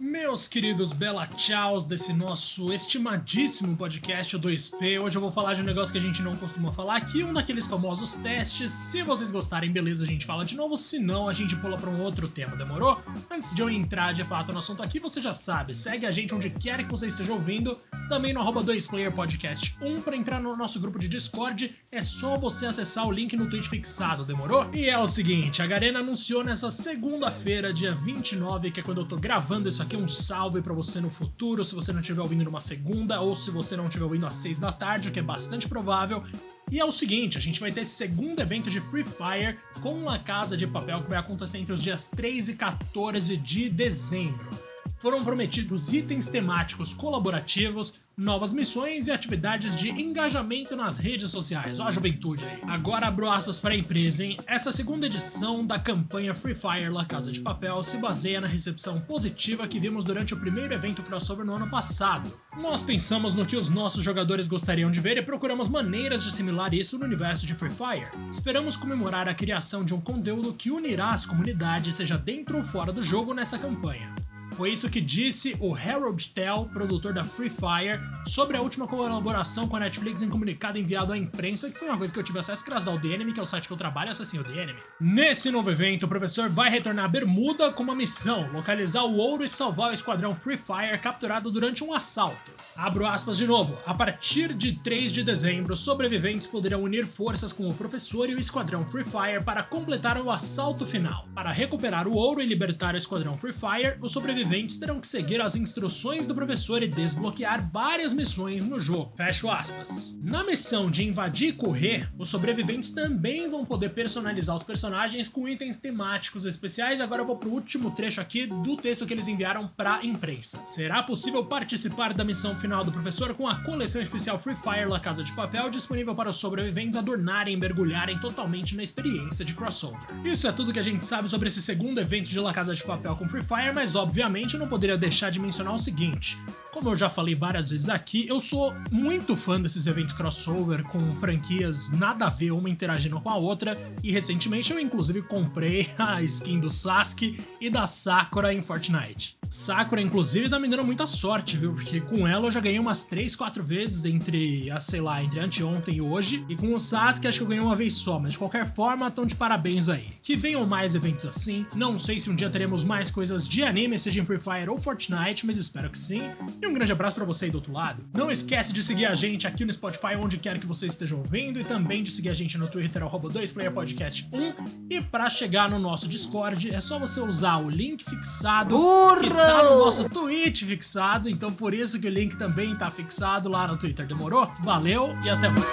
Meus queridos Bela Tchauz desse nosso estimadíssimo podcast o 2P, hoje eu vou falar de um negócio que a gente não costuma falar aqui, um daqueles famosos testes. Se vocês gostarem, beleza, a gente fala de novo, se não, a gente pula para um outro tema, demorou? Antes de eu entrar de fato no assunto aqui, você já sabe, segue a gente onde quer que você esteja ouvindo, também no arroba 2player podcast 1 para entrar no nosso grupo de Discord, é só você acessar o link no tweet fixado, demorou? E é o seguinte, a Garena anunciou nessa segunda-feira, dia 29, que é quando eu tô gravando isso aqui um salve para você no futuro, se você não estiver ouvindo numa segunda ou se você não estiver ouvindo às 6 da tarde, o que é bastante provável. E é o seguinte, a gente vai ter esse segundo evento de Free Fire com a Casa de Papel que vai acontecer entre os dias 3 e 14 de dezembro. Foram prometidos itens temáticos colaborativos, novas missões e atividades de engajamento nas redes sociais. Ó a juventude aí. Agora abro aspas para a empresa, hein? Essa segunda edição da campanha Free Fire La Casa de Papel se baseia na recepção positiva que vimos durante o primeiro evento crossover no ano passado. Nós pensamos no que os nossos jogadores gostariam de ver e procuramos maneiras de assimilar isso no universo de Free Fire. Esperamos comemorar a criação de um conteúdo que unirá as comunidades, seja dentro ou fora do jogo, nessa campanha. Foi isso que disse o Harold Tell, produtor da Free Fire, sobre a última colaboração com a Netflix em comunicado enviado à imprensa, que foi uma coisa que eu tive acesso graças ao The Enemy, que é o site que eu trabalho, assim, o The Enemy. Nesse novo evento, o professor vai retornar a Bermuda com uma missão, localizar o ouro e salvar o esquadrão Free Fire capturado durante um assalto. Abro aspas de novo. A partir de 3 de dezembro, sobreviventes poderão unir forças com o professor e o esquadrão Free Fire para completar o assalto final. Para recuperar o ouro e libertar o esquadrão Free Fire, os sobreviventes terão que seguir as instruções do professor e desbloquear várias missões no jogo. Fecho aspas. Na missão de invadir e correr, os sobreviventes também vão poder personalizar os personagens com itens temáticos especiais. Agora eu vou pro último trecho aqui do texto que eles enviaram pra imprensa. Será possível participar da missão final do professor com a coleção especial Free Fire La Casa de Papel disponível para os sobreviventes adornarem e mergulharem totalmente na experiência de crossover. Isso é tudo que a gente sabe sobre esse segundo evento de La Casa de Papel com Free Fire, mas obviamente eu não poderia deixar de mencionar o seguinte. Como eu já falei várias vezes aqui, eu sou muito fã desses eventos crossover com franquias nada a ver uma interagindo com a outra, e recentemente eu inclusive comprei a skin do Sasuke e da Sakura em Fortnite. Sakura, inclusive, tá me dando muita sorte, viu? Porque com ela eu já ganhei umas 3, 4 vezes entre, ah, sei lá, entre anteontem e hoje. E com o Sasuke acho que eu ganhei uma vez só, mas de qualquer forma, tão de parabéns aí. Que venham mais eventos assim. Não sei se um dia teremos mais coisas de anime, seja em Free Fire ou Fortnite, mas espero que sim. E um grande abraço para você aí do outro lado. Não esquece de seguir a gente aqui no Spotify, onde quer que você esteja ouvindo, e também de seguir a gente no Twitter, arroba 2playerpodcast1. E para chegar no nosso Discord, é só você usar o link fixado tá no nosso tweet fixado, então por isso que o link também tá fixado lá no Twitter. Demorou? Valeu e até mais.